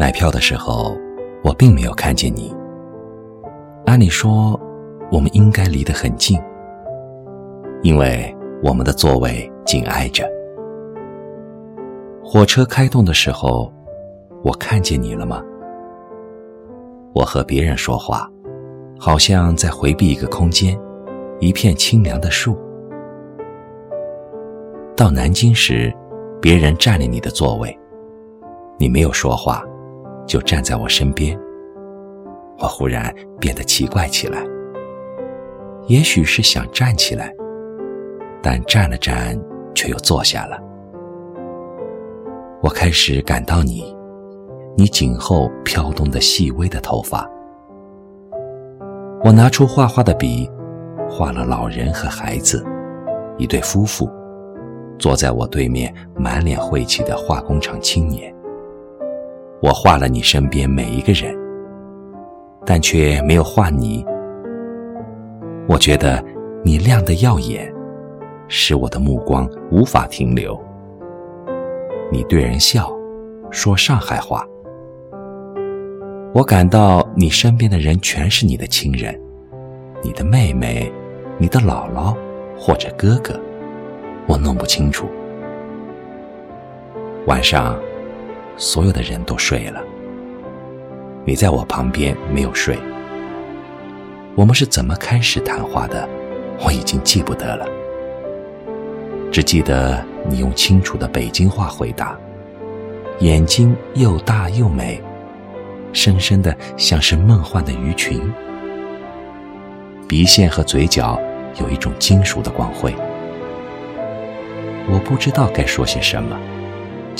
买票的时候，我并没有看见你。按理说，我们应该离得很近，因为我们的座位紧挨着。火车开动的时候，我看见你了吗？我和别人说话，好像在回避一个空间，一片清凉的树。到南京时，别人占了你的座位，你没有说话，就站在我身边。我忽然变得奇怪起来，也许是想站起来，但站了站，却又坐下了。我开始感到你，你颈后飘动的细微的头发。我拿出画画的笔，画了老人和孩子，一对夫妇，坐在我对面满脸晦气的化工厂青年。我画了你身边每一个人，但却没有画你。我觉得你亮得耀眼，使我的目光无法停留。你对人笑，说上海话。我感到你身边的人全是你的亲人，你的妹妹，你的姥姥或者哥哥，我弄不清楚。晚上，所有的人都睡了，你在我旁边没有睡。我们是怎么开始谈话的？我已经记不得了，只记得。你用清楚的北京话回答，眼睛又大又美，深深的像是梦幻的鱼群，鼻线和嘴角有一种金属的光辉。我不知道该说些什么，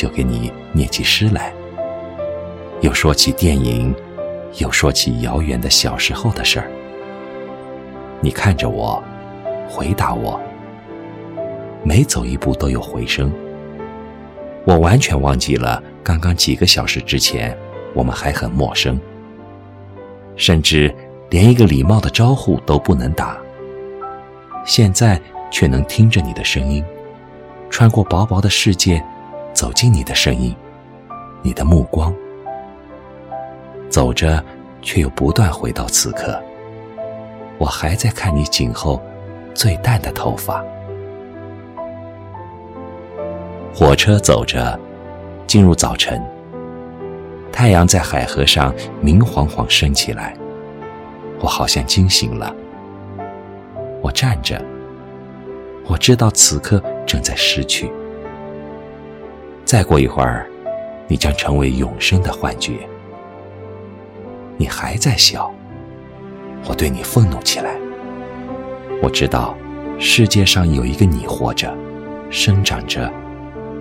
就给你念起诗来，又说起电影，又说起遥远的小时候的事儿。你看着我，回答我。每走一步都有回声。我完全忘记了刚刚几个小时之前，我们还很陌生，甚至连一个礼貌的招呼都不能打。现在却能听着你的声音，穿过薄薄的世界，走进你的声音，你的目光，走着却又不断回到此刻。我还在看你颈后最淡的头发。火车走着，进入早晨。太阳在海河上明晃晃升起来，我好像惊醒了。我站着，我知道此刻正在失去。再过一会儿，你将成为永生的幻觉。你还在笑，我对你愤怒起来。我知道，世界上有一个你活着，生长着。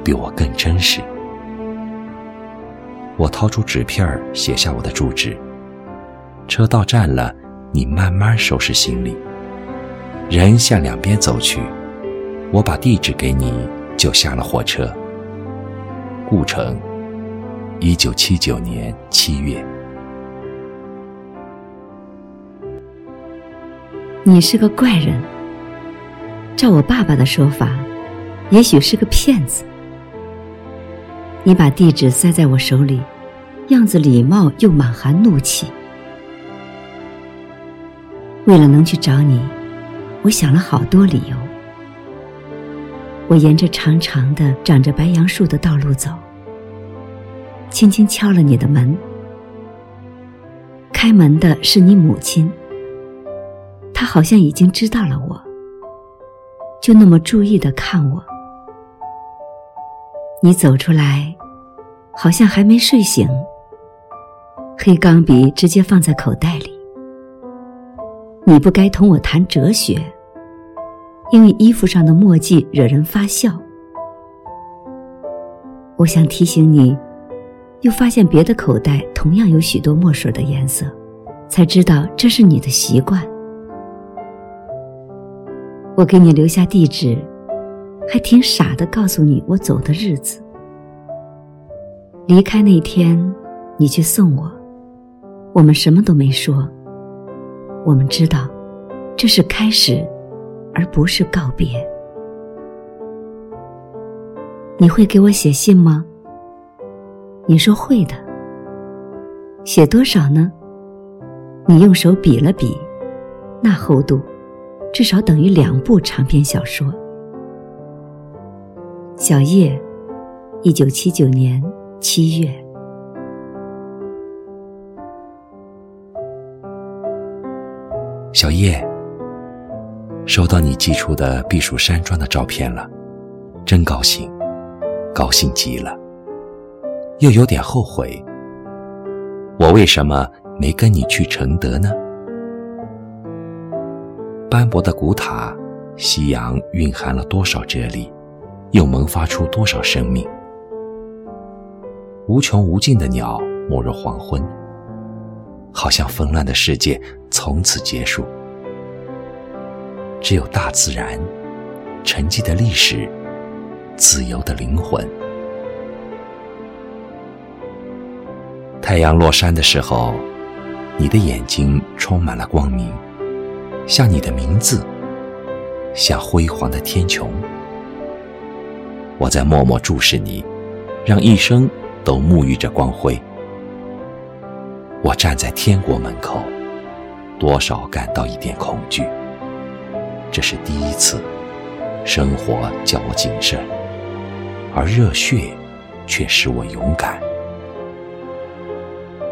比我更真实。我掏出纸片写下我的住址。车到站了，你慢慢收拾行李。人向两边走去，我把地址给你，就下了火车。故城，一九七九年七月。你是个怪人，照我爸爸的说法，也许是个骗子。你把地址塞在我手里，样子礼貌又满含怒气。为了能去找你，我想了好多理由。我沿着长长的长着白杨树的道路走，轻轻敲了你的门。开门的是你母亲，她好像已经知道了我，就那么注意的看我。你走出来，好像还没睡醒。黑钢笔直接放在口袋里。你不该同我谈哲学，因为衣服上的墨迹惹人发笑。我想提醒你，又发现别的口袋同样有许多墨水的颜色，才知道这是你的习惯。我给你留下地址。还挺傻的，告诉你我走的日子。离开那天，你去送我，我们什么都没说。我们知道，这是开始，而不是告别。你会给我写信吗？你说会的，写多少呢？你用手比了比，那厚度，至少等于两部长篇小说。小叶，一九七九年七月。小叶，收到你寄出的避暑山庄的照片了，真高兴，高兴极了，又有点后悔。我为什么没跟你去承德呢？斑驳的古塔，夕阳蕴含了多少哲理，又萌发出多少生命？无穷无尽的鸟没入黄昏，好像纷乱的世界从此结束。只有大自然，沉寂的历史，自由的灵魂。太阳落山的时候，你的眼睛充满了光明，像你的名字，像辉煌的天穹。我在默默注视你，让一生都沐浴着光辉。我站在天国门口，多少感到一点恐惧。这是第一次，生活叫我谨慎，而热血却使我勇敢。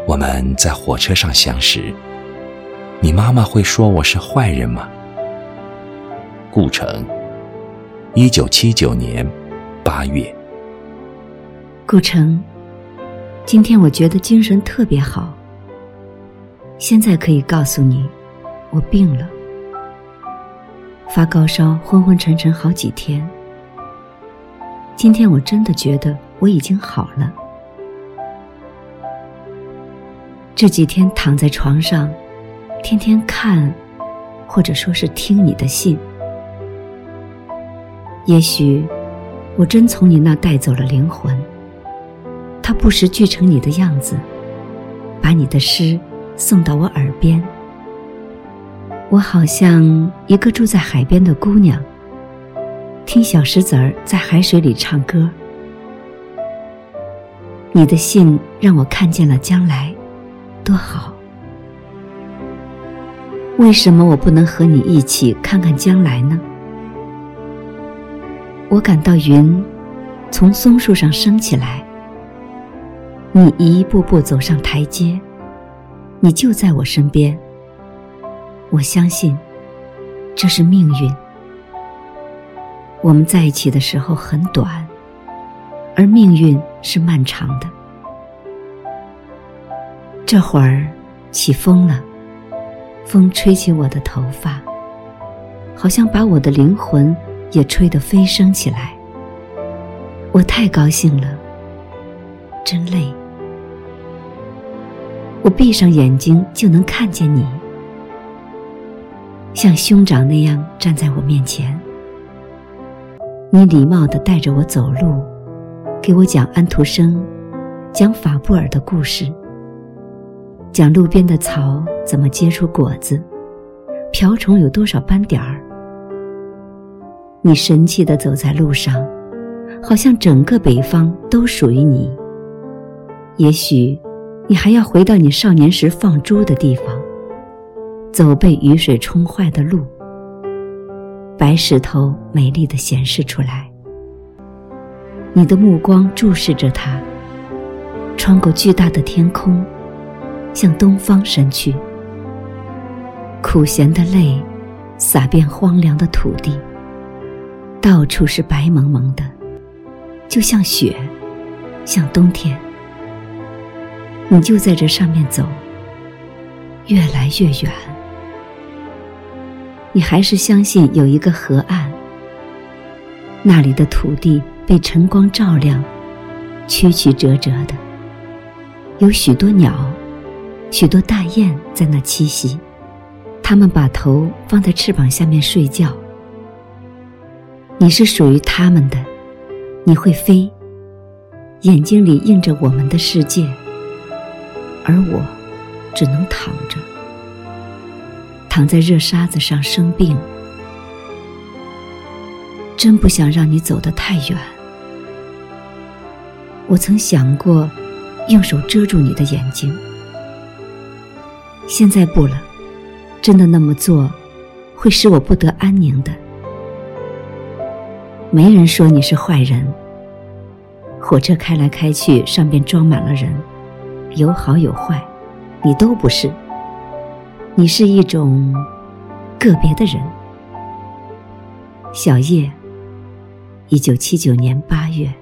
我们在火车上相识，你妈妈会说我是坏人吗？顾城，一九七九年八月。顾城，今天我觉得精神特别好。现在可以告诉你，我病了，发高烧，昏昏沉沉好几天。今天我真的觉得我已经好了。这几天躺在床上，天天看，或者说是听你的信。也许，我真从你那带走了灵魂。它不时聚成你的样子，把你的诗送到我耳边。我好像一个住在海边的姑娘，听小石子儿在海水里唱歌。你的信让我看见了将来。多好！为什么我不能和你一起看看将来呢？我感到云从松树上升起来，你一步步走上台阶，你就在我身边。我相信这是命运。我们在一起的时候很短，而命运是漫长的。这会儿起风了，风吹起我的头发，好像把我的灵魂也吹得飞升起来。我太高兴了，真累。我闭上眼睛就能看见你，像兄长那样站在我面前。你礼貌地带着我走路，给我讲安徒生，讲法布尔的故事。讲路边的草怎么结出果子，瓢虫有多少斑点儿。你神气地走在路上，好像整个北方都属于你。也许，你还要回到你少年时放猪的地方，走被雨水冲坏的路。白石头美丽的显示出来，你的目光注视着它，穿过巨大的天空。向东方伸去，苦咸的泪洒遍荒凉的土地，到处是白蒙蒙的，就像雪，像冬天。你就在这上面走，越来越远。你还是相信有一个河岸，那里的土地被晨光照亮，曲曲折折的，有许多鸟。许多大雁在那栖息，它们把头放在翅膀下面睡觉。你是属于它们的，你会飞，眼睛里映着我们的世界，而我只能躺着，躺在热沙子上生病。真不想让你走得太远。我曾想过，用手遮住你的眼睛。现在不了，真的那么做，会使我不得安宁的。没人说你是坏人。火车开来开去，上边装满了人，有好有坏，你都不是。你是一种个别的人。小叶，一九七九年八月。